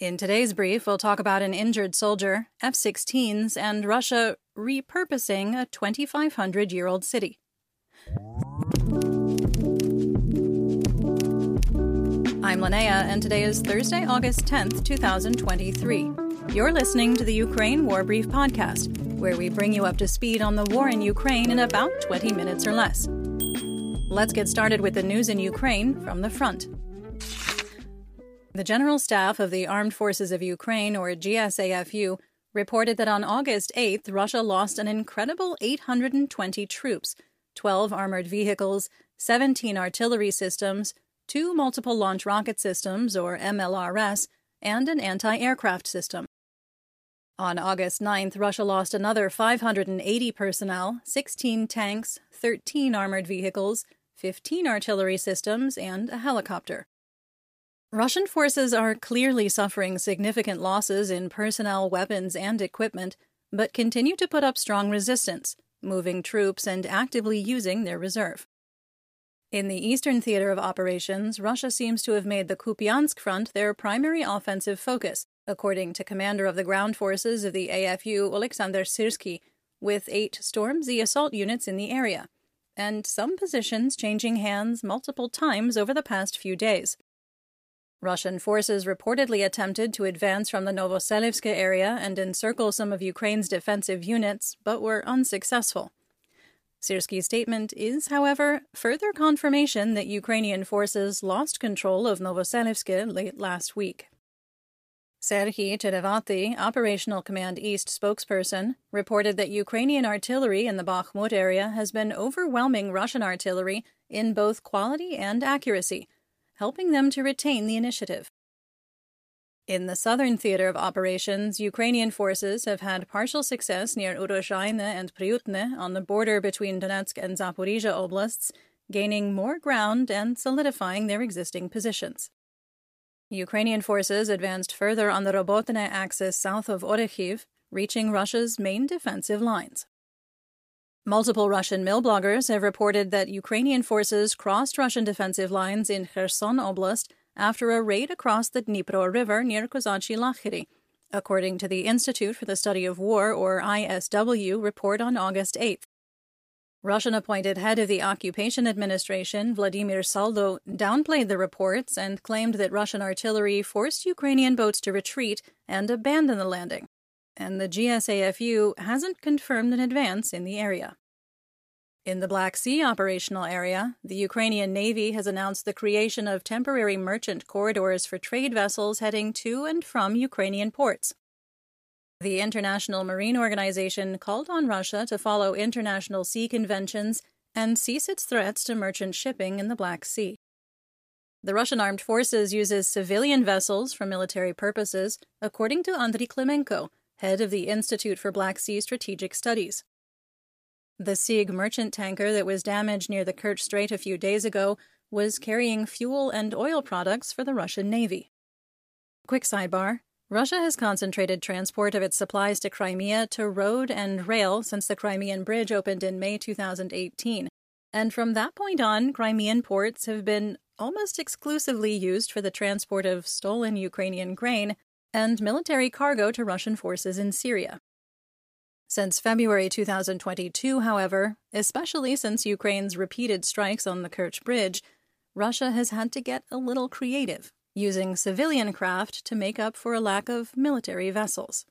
In today's brief, we'll talk about an injured soldier, F 16s, and Russia repurposing a 2,500 year old city. I'm Linnea, and today is Thursday, August 10th, 2023. You're listening to the Ukraine War Brief podcast, where we bring you up to speed on the war in Ukraine in about 20 minutes or less. Let's get started with the news in Ukraine from the front. The General Staff of the Armed Forces of Ukraine, or GSAFU, reported that on August 8th, Russia lost an incredible 820 troops, 12 armored vehicles, 17 artillery systems, two multiple launch rocket systems, or MLRS, and an anti aircraft system. On August 9th, Russia lost another 580 personnel, 16 tanks, 13 armored vehicles, 15 artillery systems, and a helicopter. Russian forces are clearly suffering significant losses in personnel, weapons, and equipment, but continue to put up strong resistance, moving troops and actively using their reserve. In the eastern theater of operations, Russia seems to have made the Kupiansk front their primary offensive focus, according to commander of the ground forces of the AFU Alexander Syrsky, with eight Storm Z assault units in the area, and some positions changing hands multiple times over the past few days. Russian forces reportedly attempted to advance from the Novoselivsk area and encircle some of Ukraine's defensive units, but were unsuccessful. Syrsky's statement is, however, further confirmation that Ukrainian forces lost control of Novoselivsk late last week. Serhiy Cherevati, Operational Command East spokesperson, reported that Ukrainian artillery in the Bakhmut area has been overwhelming Russian artillery in both quality and accuracy helping them to retain the initiative. In the southern theater of operations, Ukrainian forces have had partial success near Urozhaine and Pryutne on the border between Donetsk and Zaporizhia oblasts, gaining more ground and solidifying their existing positions. Ukrainian forces advanced further on the Robotne axis south of Orekhiv, reaching Russia's main defensive lines. Multiple Russian mil bloggers have reported that Ukrainian forces crossed Russian defensive lines in Kherson Oblast after a raid across the Dnipro River near Kozachyi Lakheri, according to the Institute for the Study of War, or ISW, report on August 8th. Russian appointed head of the Occupation Administration, Vladimir Saldo, downplayed the reports and claimed that Russian artillery forced Ukrainian boats to retreat and abandon the landing and the GSAFU hasn't confirmed an advance in the area. In the Black Sea operational area, the Ukrainian Navy has announced the creation of temporary merchant corridors for trade vessels heading to and from Ukrainian ports. The International Marine Organization called on Russia to follow international sea conventions and cease its threats to merchant shipping in the Black Sea. The Russian armed forces uses civilian vessels for military purposes, according to Andriy Klimenko, head of the Institute for Black Sea Strategic Studies. The Sig merchant tanker that was damaged near the Kerch Strait a few days ago was carrying fuel and oil products for the Russian Navy. Quick sidebar Russia has concentrated transport of its supplies to Crimea to road and rail since the Crimean Bridge opened in May 2018. And from that point on, Crimean ports have been almost exclusively used for the transport of stolen Ukrainian grain and military cargo to Russian forces in Syria. Since February 2022, however, especially since Ukraine's repeated strikes on the Kerch Bridge, Russia has had to get a little creative, using civilian craft to make up for a lack of military vessels.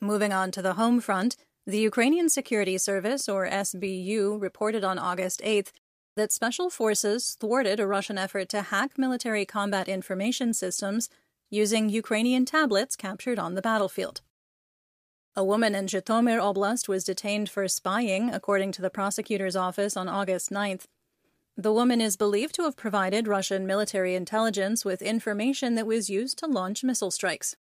Moving on to the home front, the Ukrainian Security Service, or SBU, reported on August 8th that special forces thwarted a Russian effort to hack military combat information systems using Ukrainian tablets captured on the battlefield. A woman in Zhytomyr Oblast was detained for spying, according to the prosecutor's office on August 9th. The woman is believed to have provided Russian military intelligence with information that was used to launch missile strikes.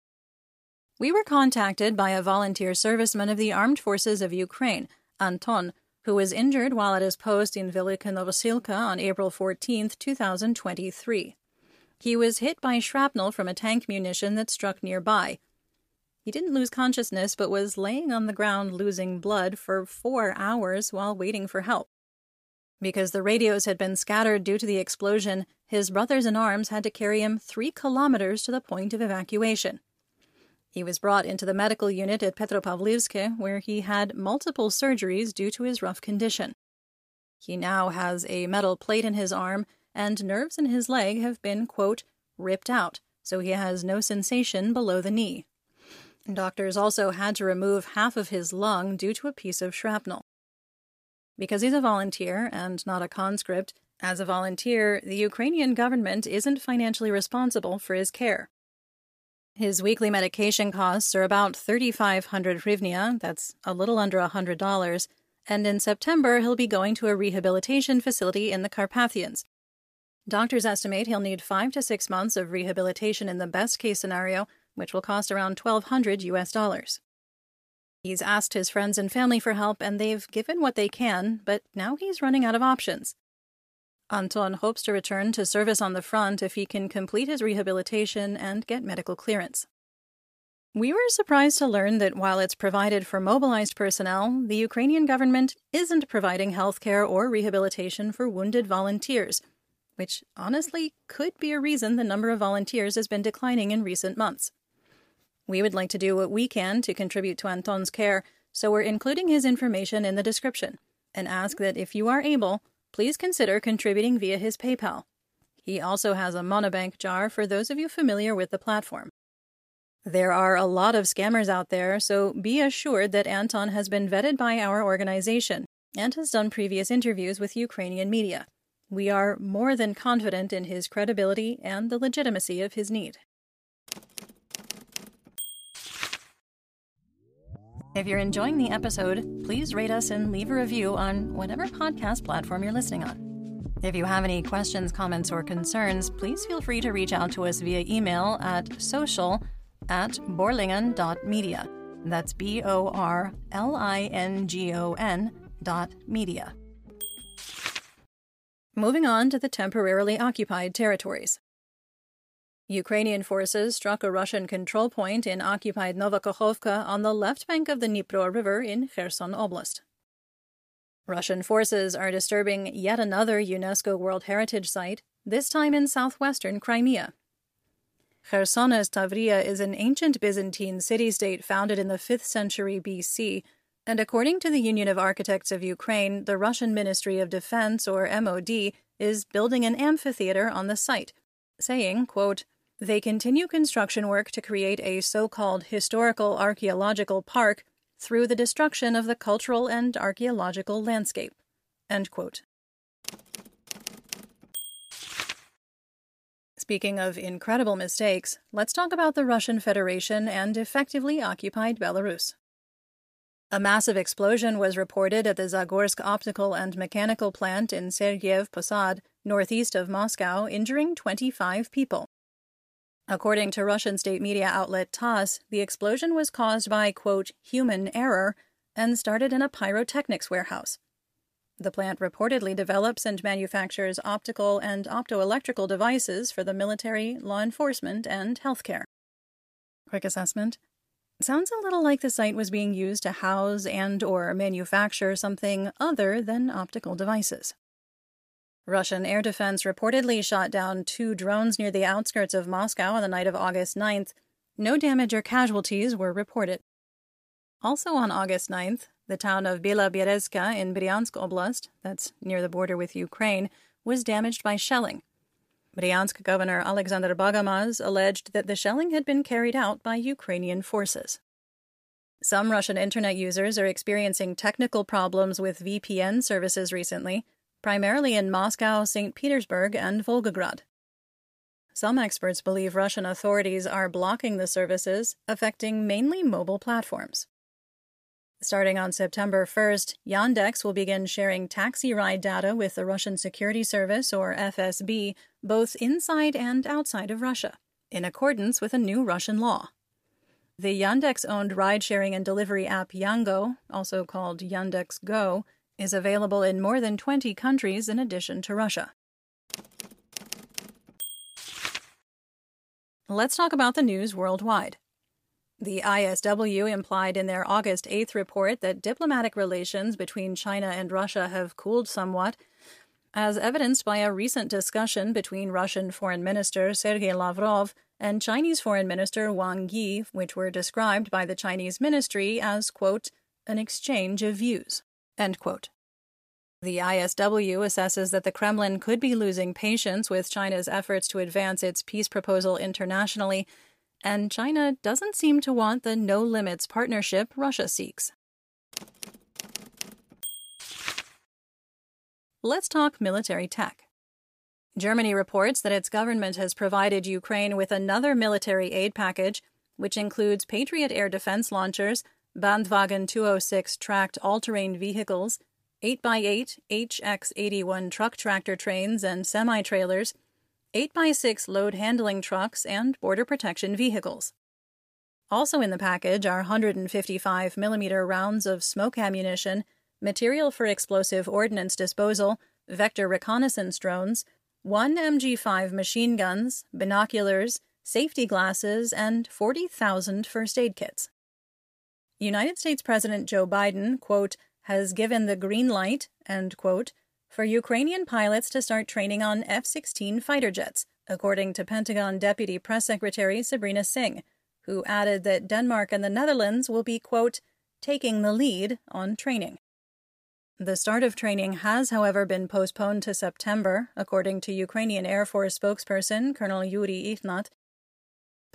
We were contacted by a volunteer serviceman of the Armed Forces of Ukraine, Anton, who was injured while at his post in Velika Novosilka on April 14, 2023. He was hit by shrapnel from a tank munition that struck nearby. He didn't lose consciousness but was laying on the ground losing blood for four hours while waiting for help. Because the radios had been scattered due to the explosion, his brothers in arms had to carry him three kilometers to the point of evacuation. He was brought into the medical unit at Petropavlivsk, where he had multiple surgeries due to his rough condition. He now has a metal plate in his arm, and nerves in his leg have been, quote, ripped out, so he has no sensation below the knee. Doctors also had to remove half of his lung due to a piece of shrapnel. Because he's a volunteer and not a conscript, as a volunteer, the Ukrainian government isn't financially responsible for his care. His weekly medication costs are about 3,500 hryvnia, that's a little under $100, and in September he'll be going to a rehabilitation facility in the Carpathians. Doctors estimate he'll need five to six months of rehabilitation in the best case scenario, which will cost around 1,200 US dollars. He's asked his friends and family for help, and they've given what they can, but now he's running out of options. Anton hopes to return to service on the front if he can complete his rehabilitation and get medical clearance. We were surprised to learn that while it's provided for mobilized personnel, the Ukrainian government isn't providing health care or rehabilitation for wounded volunteers, which honestly could be a reason the number of volunteers has been declining in recent months. We would like to do what we can to contribute to Anton's care, so we're including his information in the description and ask that if you are able, please consider contributing via his PayPal. He also has a monobank jar for those of you familiar with the platform. There are a lot of scammers out there, so be assured that Anton has been vetted by our organization and has done previous interviews with Ukrainian media. We are more than confident in his credibility and the legitimacy of his need. If you're enjoying the episode, please rate us and leave a review on whatever podcast platform you're listening on. If you have any questions, comments, or concerns, please feel free to reach out to us via email at social at borlingon.media. That's B O R L I N G O N dot media. Moving on to the temporarily occupied territories. Ukrainian forces struck a Russian control point in occupied Nova Kakhovka on the left bank of the Dnipro River in Kherson Oblast. Russian forces are disturbing yet another UNESCO World Heritage Site, this time in southwestern Crimea. Chersones Tavria is an ancient Byzantine city state founded in the 5th century BC, and according to the Union of Architects of Ukraine, the Russian Ministry of Defense, or MOD, is building an amphitheater on the site, saying, quote, they continue construction work to create a so called historical archaeological park through the destruction of the cultural and archaeological landscape. Speaking of incredible mistakes, let's talk about the Russian Federation and effectively occupied Belarus. A massive explosion was reported at the Zagorsk optical and mechanical plant in Sergiev Posad, northeast of Moscow, injuring 25 people. According to Russian state media outlet TASS, the explosion was caused by, quote, human error and started in a pyrotechnics warehouse. The plant reportedly develops and manufactures optical and optoelectrical devices for the military, law enforcement, and healthcare. Quick assessment. Sounds a little like the site was being used to house and or manufacture something other than optical devices. Russian air defense reportedly shot down two drones near the outskirts of Moscow on the night of August 9th. No damage or casualties were reported. Also on August 9th, the town of Bila Berezka in Bryansk Oblast, that's near the border with Ukraine, was damaged by shelling. Bryansk Governor Alexander Bogomaz alleged that the shelling had been carried out by Ukrainian forces. Some Russian internet users are experiencing technical problems with VPN services recently, primarily in Moscow, St. Petersburg, and Volgograd. Some experts believe Russian authorities are blocking the services, affecting mainly mobile platforms. Starting on September 1st, Yandex will begin sharing taxi ride data with the Russian Security Service, or FSB, both inside and outside of Russia, in accordance with a new Russian law. The Yandex owned ride sharing and delivery app Yango, also called Yandex Go, is available in more than 20 countries in addition to Russia. Let's talk about the news worldwide. The ISW implied in their August 8th report that diplomatic relations between China and Russia have cooled somewhat, as evidenced by a recent discussion between Russian Foreign Minister Sergei Lavrov and Chinese Foreign Minister Wang Yi, which were described by the Chinese ministry as, quote, an exchange of views, end quote. The ISW assesses that the Kremlin could be losing patience with China's efforts to advance its peace proposal internationally, and China doesn't seem to want the no limits partnership Russia seeks. Let's talk military tech. Germany reports that its government has provided Ukraine with another military aid package, which includes Patriot air defense launchers, Bandvagn 206 tracked all terrain vehicles, 8x8 HX 81 truck tractor trains and semi trailers, 8x6 load handling trucks, and border protection vehicles. Also in the package are 155 millimeter rounds of smoke ammunition material for explosive ordnance disposal, vector reconnaissance drones, one MG5 machine guns, binoculars, safety glasses, and 40,000 first aid kits. United States President Joe Biden, quote, has given the green light, end quote, for Ukrainian pilots to start training on F 16 fighter jets, according to Pentagon Deputy Press Secretary Sabrina Singh, who added that Denmark and the Netherlands will be, quote, taking the lead on training. The start of training has, however, been postponed to September, according to Ukrainian Air Force spokesperson Colonel Yuri Ihnat.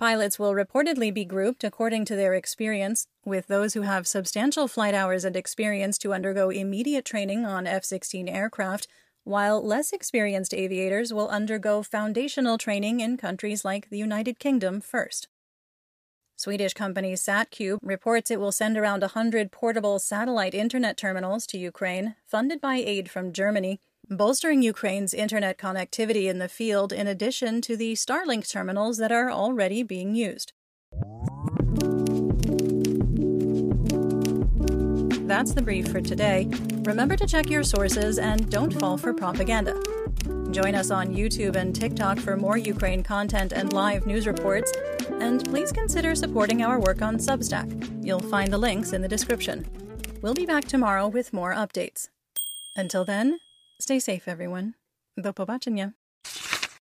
Pilots will reportedly be grouped according to their experience, with those who have substantial flight hours and experience to undergo immediate training on F 16 aircraft, while less experienced aviators will undergo foundational training in countries like the United Kingdom first. Swedish company SatCube reports it will send around 100 portable satellite internet terminals to Ukraine, funded by aid from Germany, bolstering Ukraine's internet connectivity in the field in addition to the Starlink terminals that are already being used. That's the brief for today. Remember to check your sources and don't fall for propaganda. Join us on YouTube and TikTok for more Ukraine content and live news reports. And please consider supporting our work on Substack. You'll find the links in the description. We'll be back tomorrow with more updates. Until then, Stay safe, everyone. Do pobaczenia.